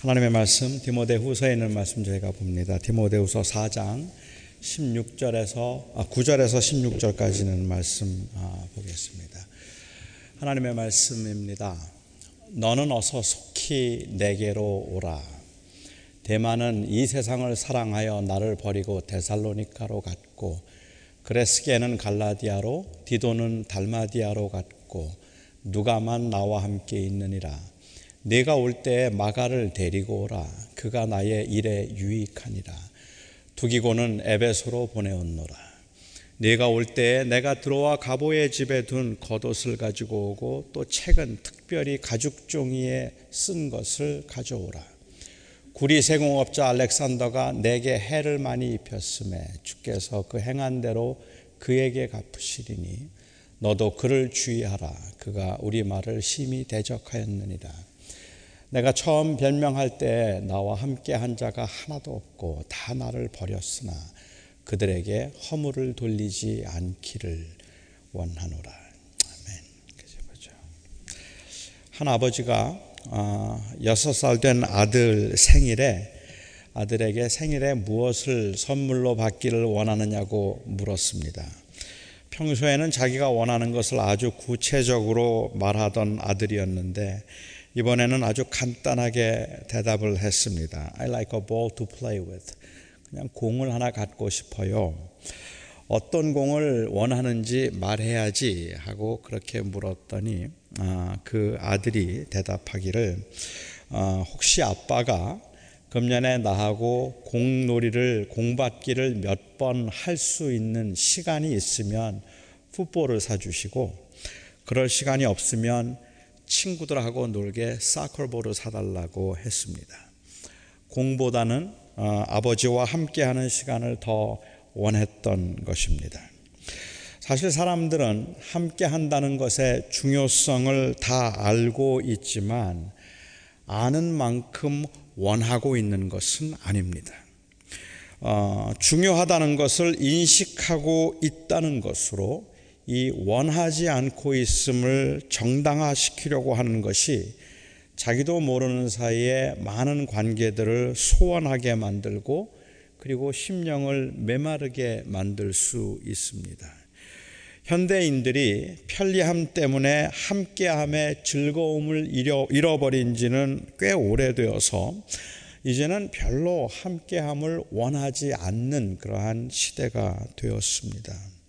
하나님의 말씀 디모데후서에 있는 말씀 저희가 봅니다. 디모데후서 4장 16절에서 아, 9절에서 16절까지 는 말씀 아, 보겠습니다. 하나님의 말씀입니다. 너는 어서 속히 내게로 오라. 대만은 이 세상을 사랑하여 나를 버리고 데살로니카로 갔고 그레스게는 갈라디아로 디도는 달마디아로 갔고 누가만 나와 함께 있느니라. 내가 올 때에 마가를 데리고 오라. 그가 나의 일에 유익하니라. 두기고는 에베소로 보내었노라. 내가 올 때에 내가 들어와 가보의 집에 둔 겉옷을 가지고 오고 또 책은 특별히 가죽 종이에 쓴 것을 가져오라. 구리 세공업자 알렉산더가 내게 해를 많이 입혔음에 주께서 그 행한 대로 그에게 갚으시리니 너도 그를 주의하라. 그가 우리 말을 심히 대적하였느니라. 내가 처음 변명할 때 나와 함께 한 자가 하나도 없고 다 나를 버렸으나 그들에게 허물을 돌리지 않기를 원하노라. 아멘. 보죠. 한 아버지가 아, 여섯 살 된 아들 생일에 아들에게 생일에 무엇을 선물로 받기를 원하느냐고 물었습니다. 평소에는 자기가 원하는 것을 아주 구체적으로 말하던 아들이었는데 이번에는 아주 간단하게 대답을 했습니다. I like a ball to play with. 그냥 공을 하나 갖고 싶어요. 어떤 공을 원하는지 말해야지 하고 그렇게 물었더니 아, 그 아들이 대답하기를 아, 혹시 아빠가 금년에 나하고 공놀이를 공받기를 몇 번 할 수 있는 시간이 있으면 풋볼을 사주시고 그럴 시간이 없으면 친구들하고 놀게 사커볼을 사달라고 했습니다. 공보다는 어, 아버지와 함께하는 시간을 더 원했던 것입니다. 사실 사람들은 함께 한다는 것의 중요성을 다 알고 있지만 아는 만큼 원하고 있는 것은 아닙니다. 어, 중요하다는 것을 인식하고 있다는 것으로 이 원하지 않고 있음을 정당화시키려고 하는 것이 자기도 모르는 사이에 많은 관계들을 소원하게 만들고 그리고 심령을 메마르게 만들 수 있습니다. 현대인들이 편리함 때문에 함께함의 즐거움을 잃어버린 지는 꽤 오래되어서 이제는 별로 함께함을 원하지 않는 그러한 시대가 되었습니다.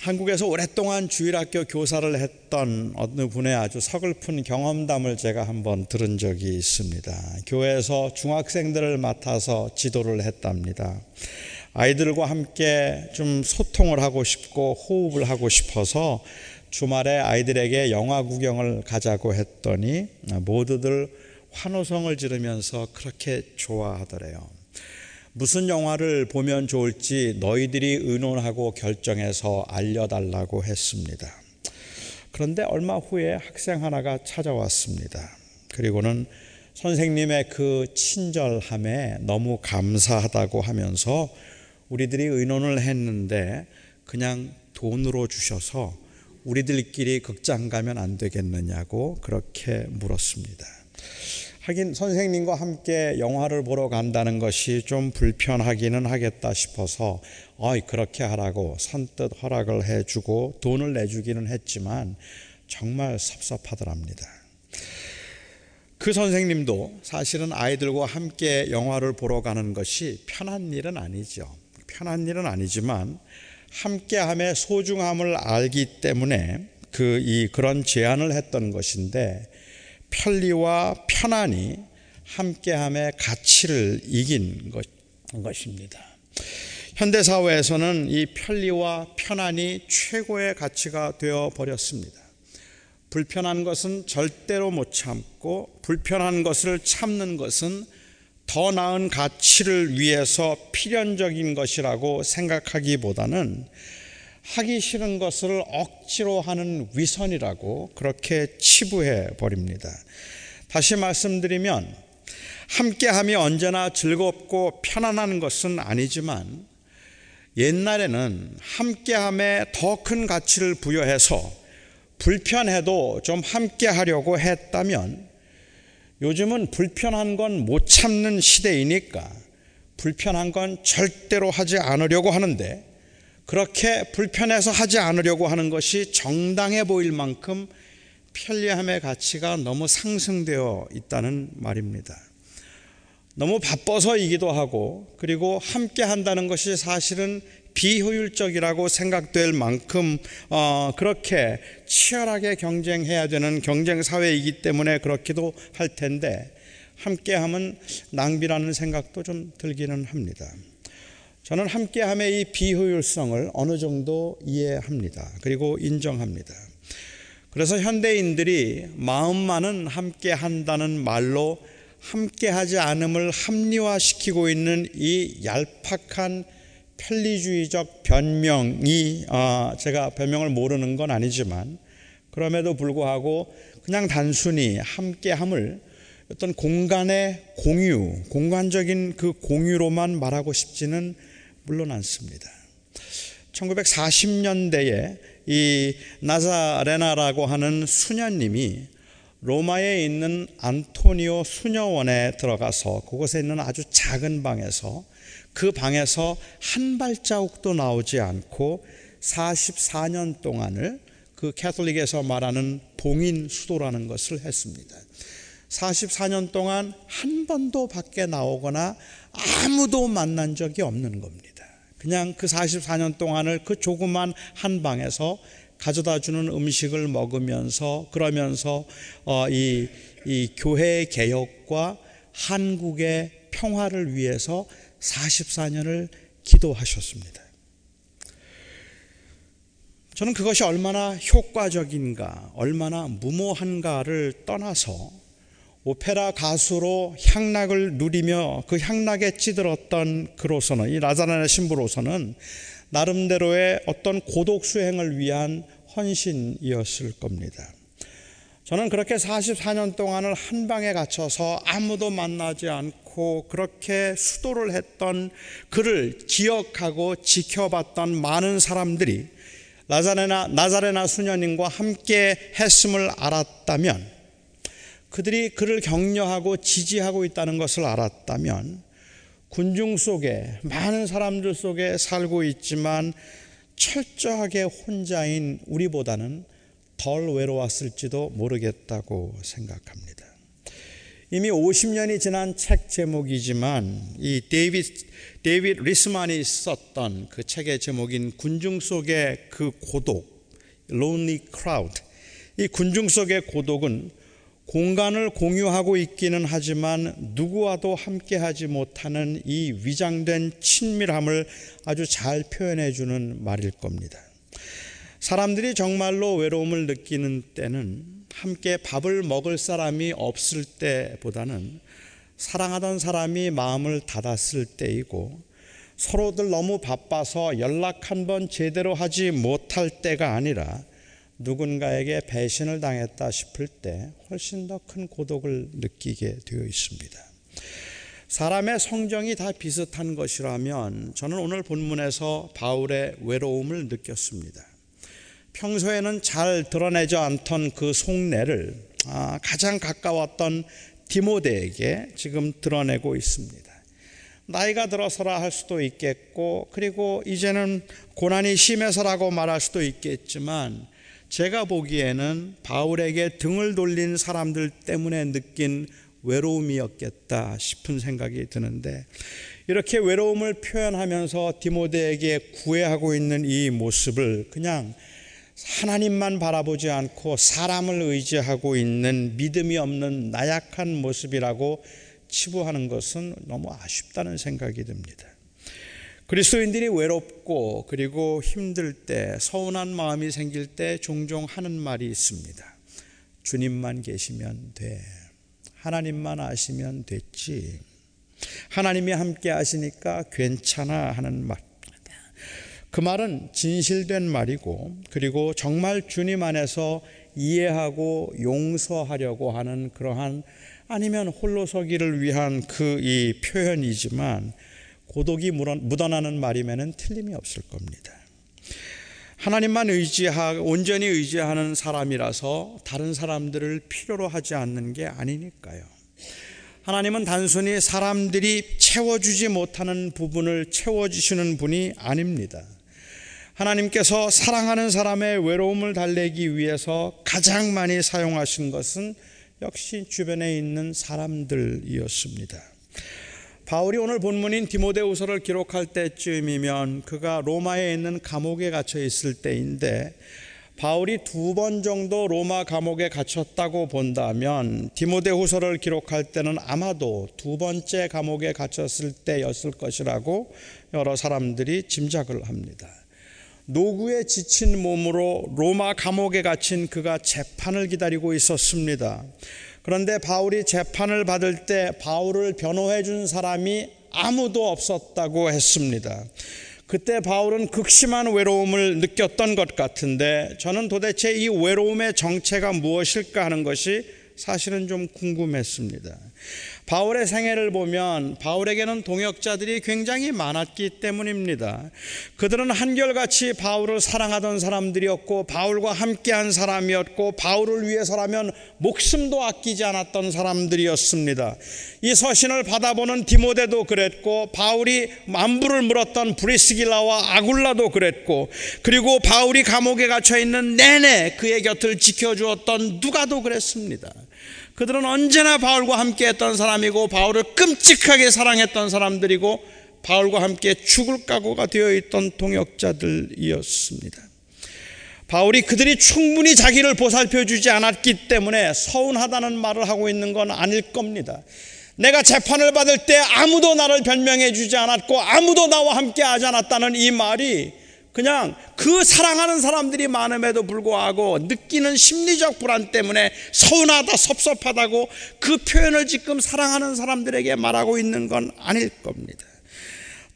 한국에서 오랫동안 주일학교 교사를 했던 어느 분의 아주 서글픈 경험담을 제가 한번 들은 적이 있습니다. 교회에서 중학생들을 맡아서 지도를 했답니다. 아이들과 함께 좀 소통을 하고 싶고 호흡을 하고 싶어서 주말에 아이들에게 영화 구경을 가자고 했더니 모두들 환호성을 지르면서 그렇게 좋아하더래요. 무슨 영화를 보면 좋을지 너희들이 의논하고 결정해서 알려달라고 했습니다. 그런데 얼마 후에 학생 하나가 찾아왔습니다. 그리고는 선생님의 그 친절함에 너무 감사하다고 하면서 우리들이 의논을 했는데 그냥 돈으로 주셔서 우리들끼리 극장 가면 안 되겠느냐고 그렇게 물었습니다. 하긴 선생님과 함께 영화를 보러 간다는 것이 좀 불편하기는 하겠다 싶어서 어이 그렇게 하라고 선뜻 허락을 해주고 돈을 내주기는 했지만 정말 섭섭하더랍니다. 그 선생님도 사실은 아이들과 함께 영화를 보러 가는 것이 편한 일은 아니죠. 편한 일은 아니지만 함께함의 소중함을 알기 때문에 그 이 그런 제안을 했던 것인데 편리와 편안이 함께함의 가치를 이긴 것, 것입니다. 현대 사회에서는 이 편리와 편안이 최고의 가치가 되어 버렸습니다. 불편한 것은 절대로 못 참고 불편한 것을 참는 것은 더 나은 가치를 위해서 필연적인 것이라고 생각하기보다는 하기 싫은 것을 억지로 하는 위선이라고 그렇게 치부해 버립니다. 다시 말씀드리면 함께함이 언제나 즐겁고 편안한 것은 아니지만 옛날에는 함께함에 더 큰 가치를 부여해서 불편해도 좀 함께하려고 했다면 요즘은 불편한 건 못 참는 시대이니까 불편한 건 절대로 하지 않으려고 하는데 그렇게 불편해서 하지 않으려고 하는 것이 정당해 보일 만큼 편리함의 가치가 너무 상승되어 있다는 말입니다. 너무 바빠서이기도 하고 그리고 함께 한다는 것이 사실은 비효율적이라고 생각될 만큼 어, 그렇게 치열하게 경쟁해야 되는 경쟁 사회이기 때문에 그렇기도 할 텐데 함께하면 낭비라는 생각도 좀 들기는 합니다. 저는 함께함의 이 비효율성을 어느 정도 이해합니다. 그리고 인정합니다. 그래서 현대인들이 마음만은 함께 한다는 말로 함께 하지 않음을 합리화시키고 있는 이 얄팍한 편리주의적 변명이 아, 제가 변명을 모르는 건 아니지만 그럼에도 불구하고 그냥 단순히 함께함을 어떤 공간의 공유, 공간적인 그 공유로만 말하고 싶지는 물론 않습니다. 1940년대에 이 나자레나라고 하는 수녀님이 로마에 있는 안토니오 수녀원에 들어가서 그곳에 있는 아주 작은 방에서 그 방에서 한 발자국도 나오지 않고 44년 동안을 그 캐톨릭에서 말하는 봉인 수도라는 것을 했습니다. 44년 동안 한 번도 밖에 나오거나 아무도 만난 적이 없는 겁니다. 그냥 그 44년 동안을 그 조그만 한 방에서 가져다 주는 음식을 먹으면서 그러면서 어, 이, 이 교회 개혁과 한국의 평화를 위해서 44년을 기도하셨습니다. 저는 그것이 얼마나 효과적인가, 얼마나 무모한가를 떠나서 오페라 가수로 향락을 누리며 그 향락에 찌들었던 그로서는 이 라자나의 신부로서는 나름대로의 어떤 고독 수행을 위한 헌신이었을 겁니다. 저는 그렇게 44년 동안을 한 방에 갇혀서 아무도 만나지 않고 그렇게 수도를 했던 그를 기억하고 지켜봤던 많은 사람들이 나자레나, 나자레나 수녀님과 함께 했음을 알았다면 그들이 그를 격려하고 지지하고 있다는 것을 알았다면 군중 속에 많은 사람들 속에 살고 있지만 철저하게 혼자인 우리보다는 덜 외로웠을지도 모르겠다고 생각합니다. 이미 50년이 지난 책 제목이지만 이 데이빗 데이빗 리스만이 썼던 그 책의 제목인 군중 속의 그 고독, lonely crowd. 이 군중 속의 고독은 공간을 공유하고 있기는 하지만 누구와도 함께하지 못하는 이 위장된 친밀함을 아주 잘 표현해 주는 말일 겁니다. 사람들이 정말로 외로움을 느끼는 때는 함께 밥을 먹을 사람이 없을 때보다는 사랑하던 사람이 마음을 닫았을 때이고 서로들 너무 바빠서 연락 한 번 제대로 하지 못할 때가 아니라 누군가에게 배신을 당했다 싶을 때 훨씬 더 큰 고독을 느끼게 되어 있습니다. 사람의 성정이 다 비슷한 것이라면 저는 오늘 본문에서 바울의 외로움을 느꼈습니다. 평소에는 잘 드러내지 않던 그 속내를 아, 가장 가까웠던 디모데에게 지금 드러내고 있습니다. 나이가 들어서라 할 수도 있겠고, 그리고 이제는 고난이 심해서라고 말할 수도 있겠지만, 제가 보기에는 바울에게 등을 돌린 사람들 때문에 느낀 외로움이었겠다 싶은 생각이 드는데, 이렇게 외로움을 표현하면서 디모데에게 구애하고 있는 이 모습을 그냥 하나님만 바라보지 않고 사람을 의지하고 있는 믿음이 없는 나약한 모습이라고 치부하는 것은 너무 아쉽다는 생각이 듭니다. 그리스도인들이 외롭고 그리고 힘들 때 서운한 마음이 생길 때 종종 하는 말이 있습니다. 주님만 계시면 돼. 하나님만 아시면 됐지. 하나님이 함께 하시니까 괜찮아 하는 말. 그 말은 진실된 말이고 그리고 정말 주님 안에서 이해하고 용서하려고 하는 그러한 아니면 홀로 서기를 위한 그 이 표현이지만 고독이 묻어나는 말이면 틀림이 없을 겁니다. 하나님만 의지하 온전히 의지하는 사람이라서 다른 사람들을 필요로 하지 않는 게 아니니까요. 하나님은 단순히 사람들이 채워주지 못하는 부분을 채워주시는 분이 아닙니다. 하나님께서 사랑하는 사람의 외로움을 달래기 위해서 가장 많이 사용하신 것은 역시 주변에 있는 사람들이었습니다. 바울이 오늘 본문인 디모데후서를 기록할 때쯤이면 그가 로마에 있는 감옥에 갇혀 있을 때인데 바울이 두 번 정도 로마 감옥에 갇혔다고 본다면 디모데후서를 기록할 때는 아마도 두 번째 감옥에 갇혔을 때였을 것이라고 여러 사람들이 짐작을 합니다. 노구에 지친 몸으로 로마 감옥에 갇힌 그가 재판을 기다리고 있었습니다. 그런데 바울이 재판을 받을 때 바울을 변호해 준 사람이 아무도 없었다고 했습니다. 그때 바울은 극심한 외로움을 느꼈던 것 같은데 저는 도대체 이 외로움의 정체가 무엇일까 하는 것이 사실은 좀 궁금했습니다. 바울의 생애를 보면 바울에게는 동역자들이 굉장히 많았기 때문입니다. 그들은 한결같이 바울을 사랑하던 사람들이었고 바울과 함께한 사람이었고 바울을 위해서라면 목숨도 아끼지 않았던 사람들이었습니다. 이 서신을 받아보는 디모데도 그랬고 바울이 만부를 물었던 브리스길라와 아굴라도 그랬고 그리고 바울이 감옥에 갇혀 있는 내내 그의 곁을 지켜주었던 누가도 그랬습니다. 그들은 언제나 바울과 함께 했던 사람이고 바울을 끔찍하게 사랑했던 사람들이고 바울과 함께 죽을 각오가 되어 있던 동역자들이었습니다. 바울이 그들이 충분히 자기를 보살펴 주지 않았기 때문에 서운하다는 말을 하고 있는 건 아닐 겁니다. 내가 재판을 받을 때 아무도 나를 변명해 주지 않았고 아무도 나와 함께 하지 않았다는 이 말이 그냥 그 사랑하는 사람들이 많음에도 불구하고 느끼는 심리적 불안 때문에 서운하다, 섭섭하다고 그 표현을 지금 사랑하는 사람들에게 말하고 있는 건 아닐 겁니다.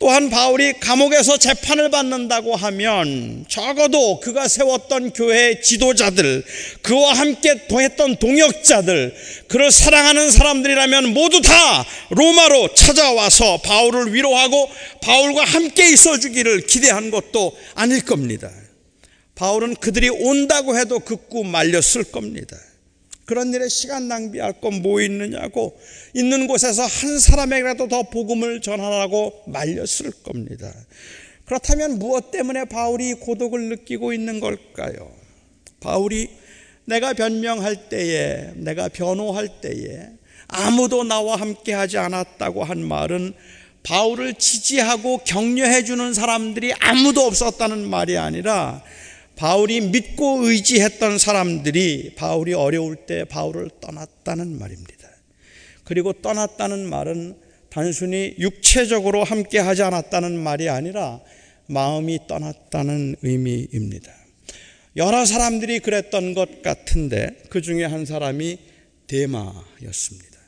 또한 바울이 감옥에서 재판을 받는다고 하면 적어도 그가 세웠던 교회 지도자들, 그와 함께 했던 동역자들, 그를 사랑하는 사람들이라면 모두 다 로마로 찾아와서 바울을 위로하고 바울과 함께 있어 주기를 기대한 것도 아닐 겁니다. 바울은 그들이 온다고 해도 극구 말렸을 겁니다. 그런 일에 시간 낭비할 건 뭐 있느냐고 있는 곳에서 한 사람에게라도 더 복음을 전하라고 말렸을 겁니다. 그렇다면 무엇 때문에 바울이 고독을 느끼고 있는 걸까요? 바울이 내가 변명할 때에, 내가 변호할 때에 아무도 나와 함께 하지 않았다고 한 말은 바울을 지지하고 격려해 주는 사람들이 아무도 없었다는 말이 아니라 바울이 믿고 의지했던 사람들이 바울이 어려울 때 바울을 떠났다는 말입니다. 그리고 떠났다는 말은 단순히 육체적으로 함께 하지 않았다는 말이 아니라 마음이 떠났다는 의미입니다. 여러 사람들이 그랬던 것 같은데 그 중에 한 사람이 데마였습니다.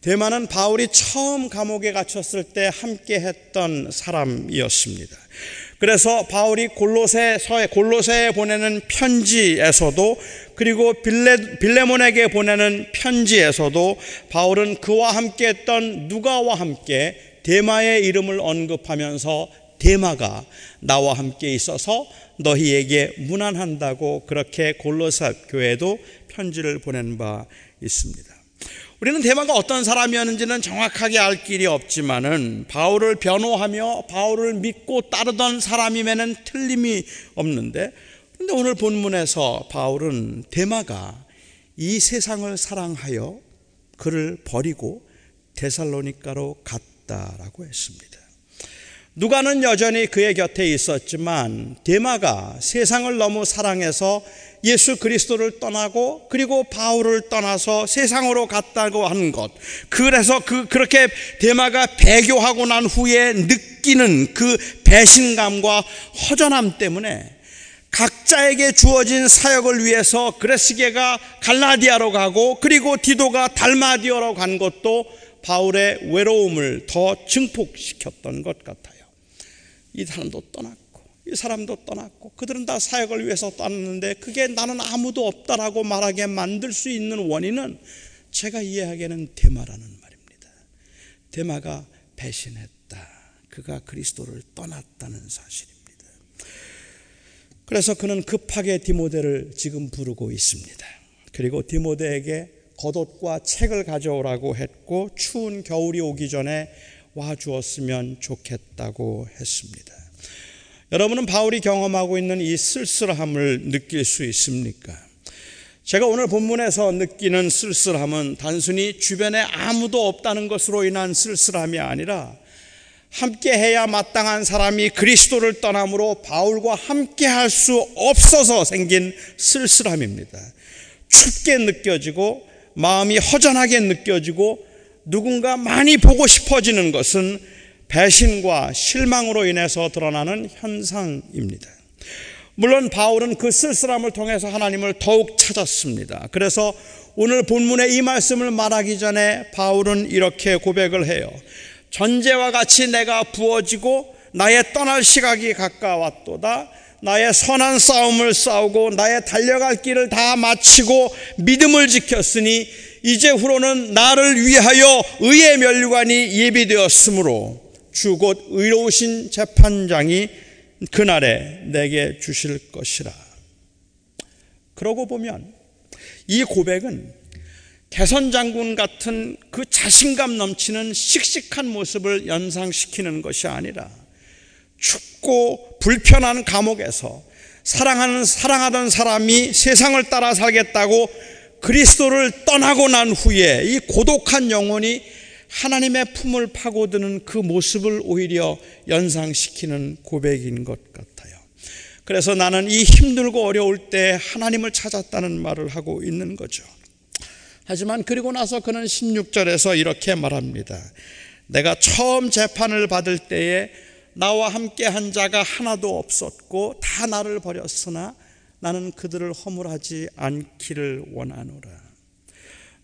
데마는 바울이 처음 감옥에 갇혔을 때 함께 했던 사람이었습니다. 그래서 바울이 골로새서에 골로새에 보내는 편지에서도 그리고 빌레, 빌레몬에게 보내는 편지에서도 바울은 그와 함께 했던 누가와 함께 데마의 이름을 언급하면서 데마가 나와 함께 있어서 너희에게 문안한다고 그렇게 골로새 교회도 편지를 보낸 바 있습니다. 우리는 대마가 어떤 사람이었는지는 정확하게 알 길이 없지만은 바울을 변호하며 바울을 믿고 따르던 사람임에는 틀림이 없는데 근데 오늘 본문에서 바울은 대마가 이 세상을 사랑하여 그를 버리고 데살로니카로 갔다라고 했습니다. 누가는 여전히 그의 곁에 있었지만 데마가 세상을 너무 사랑해서 예수 그리스도를 떠나고 그리고 바울을 떠나서 세상으로 갔다고 하는 것. 그래서 그 그렇게 데마가 배교하고 난 후에 느끼는 그 배신감과 허전함 때문에 각자에게 주어진 사역을 위해서 그레스게가 갈라디아로 가고 그리고 디도가 달마디아로 간 것도 바울의 외로움을 더 증폭시켰던 것 같아요. 이 사람도 떠났고 이 사람도 떠났고 그들은 다 사역을 위해서 떠났는데 그게 나는 아무도 없다라고 말하게 만들 수 있는 원인은 제가 이해하기에는 대마라는 말입니다. 대마가 배신했다. 그가 그리스도를 떠났다는 사실입니다. 그래서 그는 급하게 디모데를 지금 부르고 있습니다. 그리고 디모데에게 겉옷과 책을 가져오라고 했고 추운 겨울이 오기 전에 와 주었으면 좋겠다고 했습니다. 여러분은 바울이 경험하고 있는 이 쓸쓸함을 느낄 수 있습니까? 제가 오늘 본문에서 느끼는 쓸쓸함은 단순히 주변에 아무도 없다는 것으로 인한 쓸쓸함이 아니라 함께 해야 마땅한 사람이 그리스도를 떠남으로 바울과 함께 할 수 없어서 생긴 쓸쓸함입니다. 춥게 느껴지고 마음이 허전하게 느껴지고 누군가 많이 보고 싶어지는 것은 배신과 실망으로 인해서 드러나는 현상입니다. 물론 바울은 그 쓸쓸함을 통해서 하나님을 더욱 찾았습니다. 그래서 오늘 본문의 이 말씀을 말하기 전에 바울은 이렇게 고백을 해요. 전제와 같이 내가 부어지고 나의 떠날 시각이 가까웠도다. 나의 선한 싸움을 싸우고 나의 달려갈 길을 다 마치고 믿음을 지켰으니 이제 후로는 나를 위하여 의의 면류관이 예비되었으므로 주 곧 의로우신 재판장이 그날에 내게 주실 것이라. 그러고 보면 이 고백은 개선 장군 같은 그 자신감 넘치는 씩씩한 모습을 연상시키는 것이 아니라 춥고 불편한 감옥에서 사랑하는 사랑하던 사람이 세상을 따라 살겠다고 그리스도를 떠나고 난 후에 이 고독한 영혼이 하나님의 품을 파고드는 그 모습을 오히려 연상시키는 고백인 것 같아요. 그래서 나는 이 힘들고 어려울 때 하나님을 찾았다는 말을 하고 있는 거죠. 하지만 그리고 나서 그는 16절에서 이렇게 말합니다. 내가 처음 재판을 받을 때에 나와 함께 한 자가 하나도 없었고 다 나를 버렸으나 나는 그들을 허물하지 않기를 원하노라.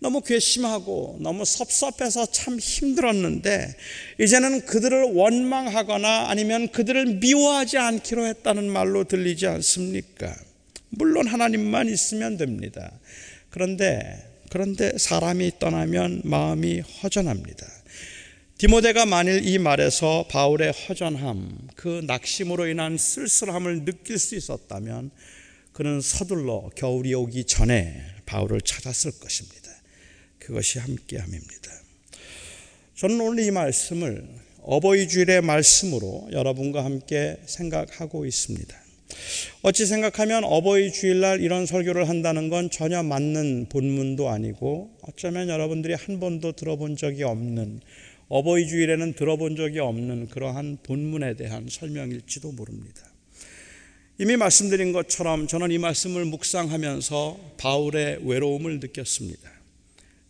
너무 괘씸하고 너무 섭섭해서 참 힘들었는데 이제는 그들을 원망하거나 아니면 그들을 미워하지 않기로 했다는 말로 들리지 않습니까? 물론 하나님만 있으면 됩니다. 그런데 그런데 사람이 떠나면 마음이 허전합니다. 디모데가 만일 이 말에서 바울의 허전함, 그 낙심으로 인한 쓸쓸함을 느낄 수 있었다면 그는 서둘러 겨울이 오기 전에 바울을 찾았을 것입니다. 그것이 함께함입니다. 저는 오늘 이 말씀을 어버이 주일의 말씀으로 여러분과 함께 생각하고 있습니다. 어찌 생각하면 어버이 주일날 이런 설교를 한다는 건 전혀 맞는 본문도 아니고 어쩌면 여러분들이 한 번도 들어본 적이 없는 어버이 주일에는 들어본 적이 없는 그러한 본문에 대한 설명일지도 모릅니다. 이미 말씀드린 것처럼 저는 이 말씀을 묵상하면서 바울의 외로움을 느꼈습니다.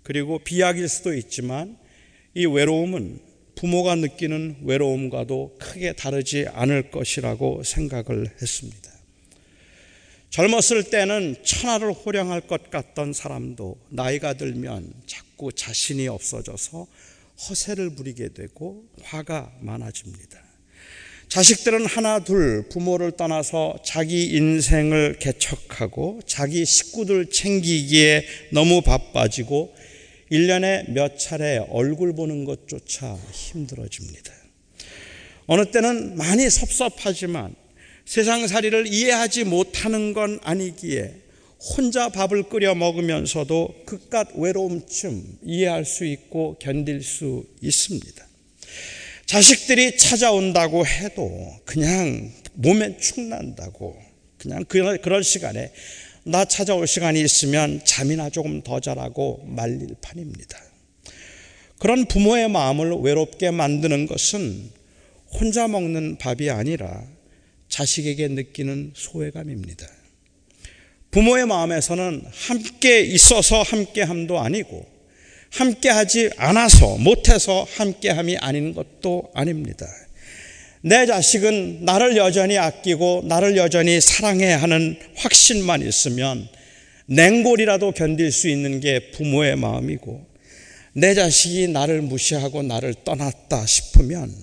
그리고 비약일 수도 있지만 이 외로움은 부모가 느끼는 외로움과도 크게 다르지 않을 것이라고 생각을 했습니다. 젊었을 때는 천하를 호령할 것 같던 사람도 나이가 들면 자꾸 자신이 없어져서 허세를 부리게 되고 화가 많아집니다. 자식들은 하나 둘 부모를 떠나서 자기 인생을 개척하고 자기 식구들 챙기기에 너무 바빠지고 1년에 몇 차례 얼굴 보는 것조차 힘들어집니다. 어느 때는 많이 섭섭하지만 세상살이를 이해하지 못하는 건 아니기에 혼자 밥을 끓여 먹으면서도 그깟 외로움쯤 이해할 수 있고 견딜 수 있습니다. 자식들이 찾아온다고 해도 그냥 몸에 축난다고 그냥 그럴 시간에 나 찾아올 시간이 있으면 잠이나 조금 더 자라고 말릴 판입니다. 그런 부모의 마음을 외롭게 만드는 것은 혼자 먹는 밥이 아니라 자식에게 느끼는 소외감입니다. 부모의 마음에서는 함께 있어서 함께함도 아니고 함께하지 않아서 못해서 함께함이 아닌 것도 아닙니다. 내 자식은 나를 여전히 아끼고 나를 여전히 사랑해 하는 확신만 있으면 냉골이라도 견딜 수 있는 게 부모의 마음이고 내 자식이 나를 무시하고 나를 떠났다 싶으면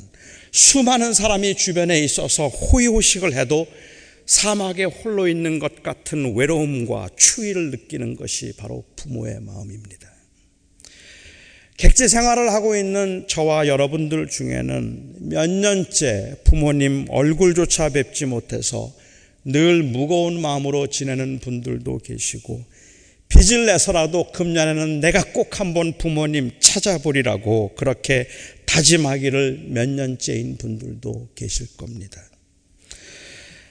수많은 사람이 주변에 있어서 호의호식을 해도 사막에 홀로 있는 것 같은 외로움과 추위를 느끼는 것이 바로 부모의 마음입니다. 객지 생활을 하고 있는 저와 여러분들 중에는 몇 년째 부모님 얼굴조차 뵙지 못해서 늘 무거운 마음으로 지내는 분들도 계시고 빚을 내서라도 금년에는 내가 꼭 한번 부모님 찾아보리라고 그렇게 다짐하기를 몇 년째인 분들도 계실 겁니다.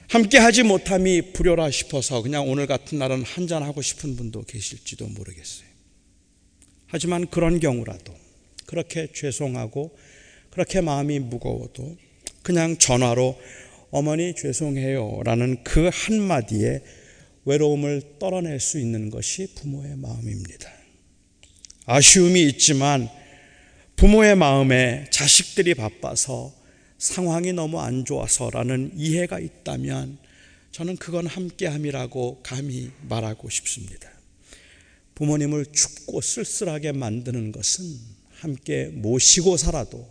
함께 하지 못함이 불효라 싶어서 그냥 오늘 같은 날은 한잔하고 싶은 분도 계실지도 모르겠어요. 하지만 그런 경우라도 그렇게 죄송하고 그렇게 마음이 무거워도 그냥 전화로 어머니 죄송해요 라는 그 한마디에 외로움을 떨어낼 수 있는 것이 부모의 마음입니다. 아쉬움이 있지만 부모의 마음에 자식들이 바빠서 상황이 너무 안 좋아서라는 이해가 있다면 저는 그건 함께함이라고 감히 말하고 싶습니다. 부모님을 춥고 쓸쓸하게 만드는 것은 함께 모시고 살아도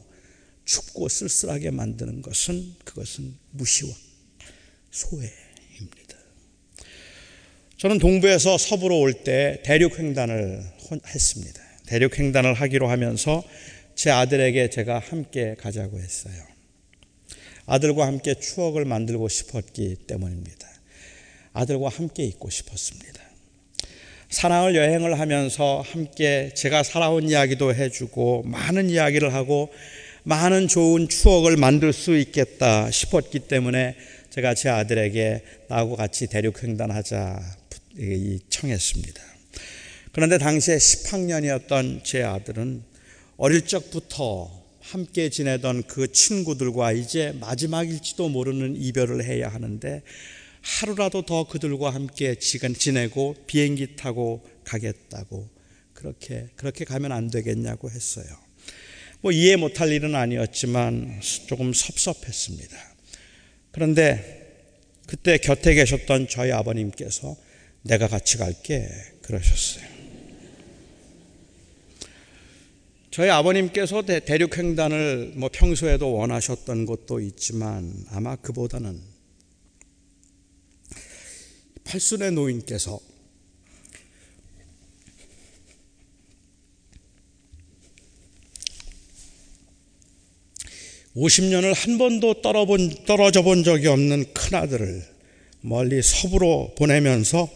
춥고 쓸쓸하게 만드는 것은 그것은 무시와 소외입니다. 저는 동부에서 서부로 올 때 대륙횡단을 했습니다. 대륙횡단을 하기로 하면서 제 아들에게 제가 함께 가자고 했어요. 아들과 함께 추억을 만들고 싶었기 때문입니다. 아들과 함께 있고 싶었습니다. 사랑을 여행을 하면서 함께 제가 살아온 이야기도 해주고 많은 이야기를 하고 많은 좋은 추억을 만들 수 있겠다 싶었기 때문에 제가 제 아들에게 나하고 같이 대륙횡단하자 청했습니다. 그런데 당시에 10학년이었던 제 아들은 어릴 적부터 함께 지내던 그 친구들과 이제 마지막일지도 모르는 이별을 해야 하는데 하루라도 더 그들과 함께 지내고 비행기 타고 가겠다고 그렇게 그렇게 가면 안 되겠냐고 했어요. 뭐 이해 못할 일은 아니었지만 조금 섭섭했습니다. 그런데 그때 곁에 계셨던 저희 아버님께서 내가 같이 갈게 그러셨어요. 저희 아버님께서 대륙 횡단을 뭐 평소에도 원하셨던 것도 있지만 아마 그보다는 팔순의 노인께서 5 0 년을한 번도 떨어져 본 적이 없는 큰아들을 멀리 서부로 보내면서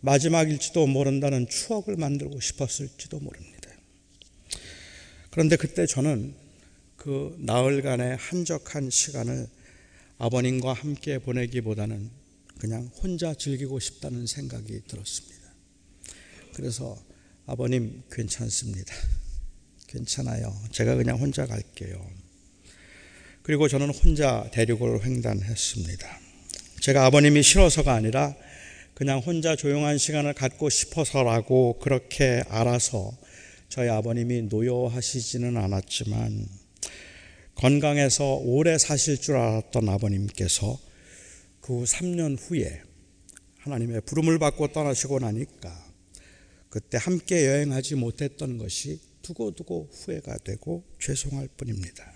마지막일지도 모른다는 추억을 만들고 싶었을지도 모릅니다. 그런데 그때 저는 그 나흘간의 한적한 시간을 아버님과 함께 보내기보다는 그냥 혼자 즐기고 싶다는 생각이 들었습니다. 그래서 아버님 괜찮습니다. 괜찮아요. 제가 그냥 혼자 갈게요. 그리고 저는 혼자 대륙을 횡단했습니다. 제가 아버님이 싫어서가 아니라 그냥 혼자 조용한 시간을 갖고 싶어서라고 그렇게 알아서 저희 아버님이 노여하시지는 않았지만 건강해서 오래 사실 줄 알았던 아버님께서 그 3년 후에 하나님의 부름을 받고 떠나시고 나니까 그때 함께 여행하지 못했던 것이 두고두고 후회가 되고 죄송할 뿐입니다.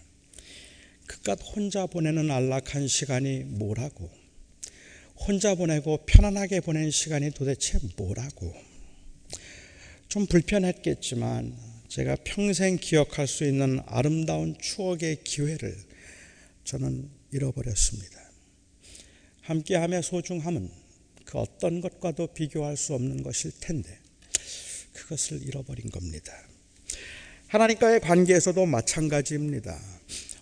그깟 혼자 보내는 안락한 시간이 뭐라고 혼자 보내고 편안하게 보낸 시간이 도대체 뭐라고 좀 불편했겠지만 제가 평생 기억할 수 있는 아름다운 추억의 기회를 저는 잃어버렸습니다. 함께함의 소중함은 그 어떤 것과도 비교할 수 없는 것일 텐데 그것을 잃어버린 겁니다. 하나님과의 관계에서도 마찬가지입니다.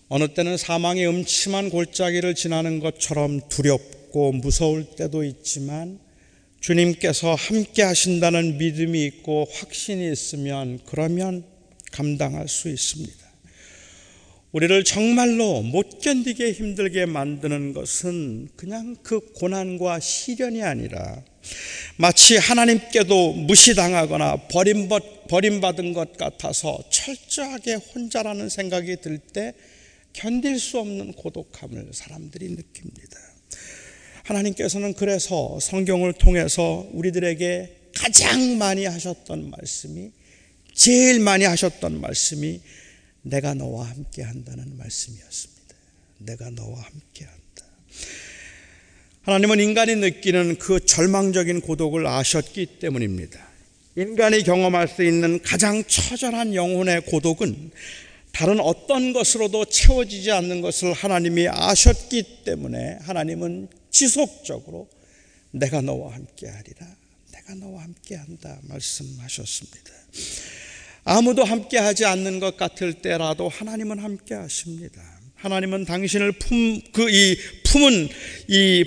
어느 때는 사망의 음침한 골짜기를 지나는 것처럼 두렵고 무서울 때도 있지만 주님께서 함께 하신다는 믿음이 있고 확신이 있으면 그러면 감당할 수 있습니다. 우리를 정말로 못 견디게 힘들게 만드는 것은 그냥 그 고난과 시련이 아니라 마치 하나님께도 무시당하거나 버림받은 것 같아서 철저하게 혼자라는 생각이 들 때 견딜 수 없는 고독함을 사람들이 느낍니다. 하나님께서는 그래서 성경을 통해서 우리들에게 가장 많이 하셨던 말씀이 제일 많이 하셨던 말씀이 내가 너와 함께 한다는 말씀이었습니다. 내가 너와 함께 한다. 하나님은 인간이 느끼는 그 절망적인 고독을 아셨기 때문입니다. 인간이 경험할 수 있는 가장 처절한 영혼의 고독은 다른 어떤 것으로도 채워지지 않는 것을 하나님이 아셨기 때문에 하나님은 지속적으로 내가 너와 함께 하리라. 내가 너와 함께 한다 말씀하셨습니다. 아무도 함께 하지 않는 것 같을 때라도 하나님은 함께 하십니다. 하나님은 당신을 품 그 이 품은 이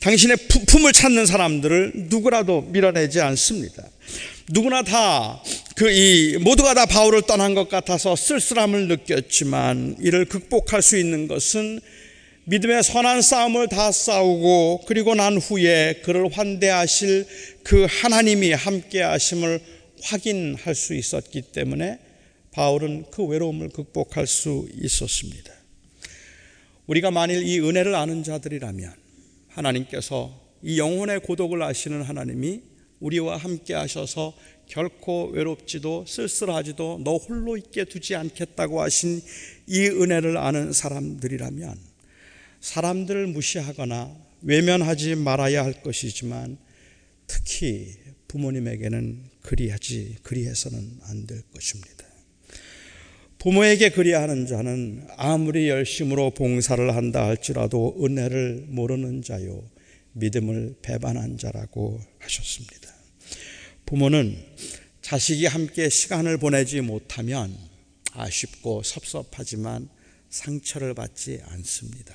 당신의 품을 찾는 사람들을 누구라도 밀어내지 않습니다. 누구나 다 그 이 모두가 다 바울을 떠난 것 같아서 쓸쓸함을 느꼈지만 이를 극복할 수 있는 것은 믿음의 선한 싸움을 다 싸우고 그리고 난 후에 그를 환대하실 그 하나님이 함께 하심을 확인할 수 있었기 때문에 바울은 그 외로움을 극복할 수 있었습니다. 우리가 만일 이 은혜를 아는 자들이라면 하나님께서 이 영혼의 고독을 아시는 하나님이 우리와 함께 하셔서 결코 외롭지도 쓸쓸하지도 너 홀로 있게 두지 않겠다고 하신 이 은혜를 아는 사람들이라면 사람들을 무시하거나 외면하지 말아야 할 것이지만 특히 부모님에게는 그리하지 그리해서는 안 될 것입니다. 부모에게 그리하는 자는 아무리 열심으로 봉사를 한다 할지라도 은혜를 모르는 자요 믿음을 배반한 자라고 하셨습니다. 부모는 자식이 함께 시간을 보내지 못하면 아쉽고 섭섭하지만 상처를 받지 않습니다.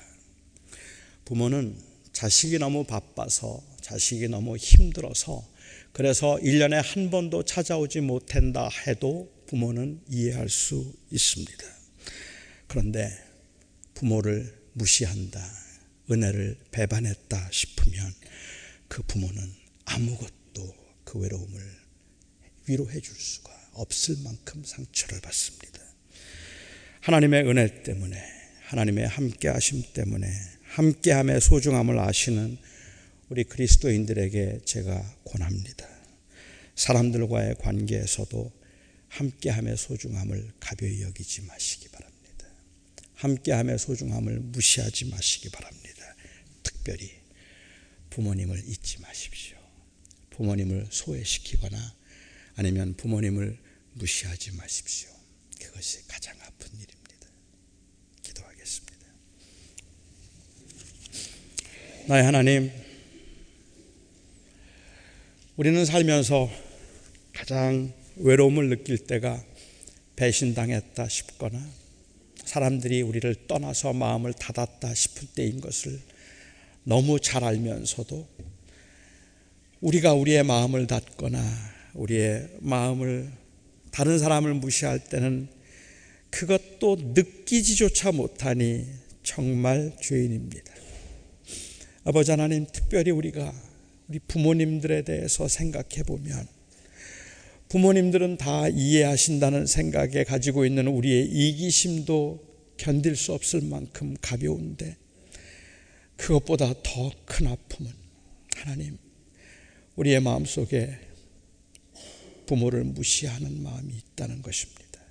부모는 자식이 너무 바빠서 자식이 너무 힘들어서 그래서 1년에 한 번도 찾아오지 못한다 해도 부모는 이해할 수 있습니다. 그런데 부모를 무시한다, 은혜를 배반했다 싶으면 그 부모는 아무것도 그 외로움을 위로해 줄 수가 없을 만큼 상처를 받습니다. 하나님의 은혜 때문에, 하나님의 함께 하심 때문에, 함께함의 소중함을 아시는 우리 그리스도인들에게 제가 권합니다. 사람들과의 관계에서도 함께함의 소중함을 가벼이 여기지 마시기 바랍니다. 함께함의 소중함을 무시하지 마시기 바랍니다. 특별히 부모님을 잊지 마십시오. 부모님을 소외시키거나 아니면 부모님을 무시하지 마십시오. 그것이 가장 아픈 일입니다. 기도하겠습니다. 나의 하나님, 우리는 살면서 가장 외로움을 느낄 때가 배신당했다 싶거나 사람들이 우리를 떠나서 마음을 닫았다 싶을 때인 것을 너무 잘 알면서도 우리가 우리의 마음을 닫거나 우리의 마음을 다른 사람을 무시할 때는 그것도 느끼지조차 못하니 정말 죄인입니다. 아버지 하나님, 특별히 우리가 우리 부모님들에 대해서 생각해 보면 부모님들은 다 이해하신다는 생각에 가지고 있는 우리의 이기심도 견딜 수 없을 만큼 가벼운데 그것보다 더 큰 아픔은 하나님 우리의 마음속에 부모를 무시하는 마음이 있다는 것입니다.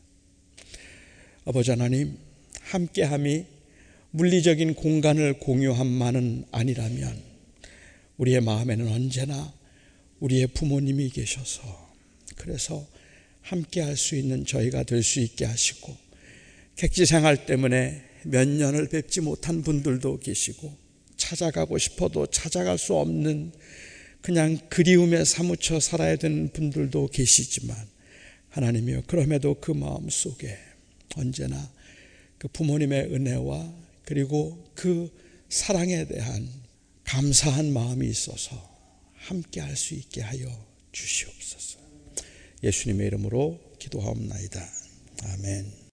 아버지 하나님 함께함이 물리적인 공간을 공유함만은 아니라면 우리의 마음에는 언제나 우리의 부모님이 계셔서 그래서 함께 할 수 있는 저희가 될 수 있게 하시고 객지 생활 때문에 몇 년을 뵙지 못한 분들도 계시고 찾아가고 싶어도 찾아갈 수 없는 그냥 그리움에 사무쳐 살아야 되는 분들도 계시지만 하나님이여 그럼에도 그 마음 속에 언제나 그 부모님의 은혜와 그리고 그 사랑에 대한 감사한 마음이 있어서 함께 할 수 있게 하여 주시옵소서. 예수님의 이름으로 기도하옵나이다. 아멘.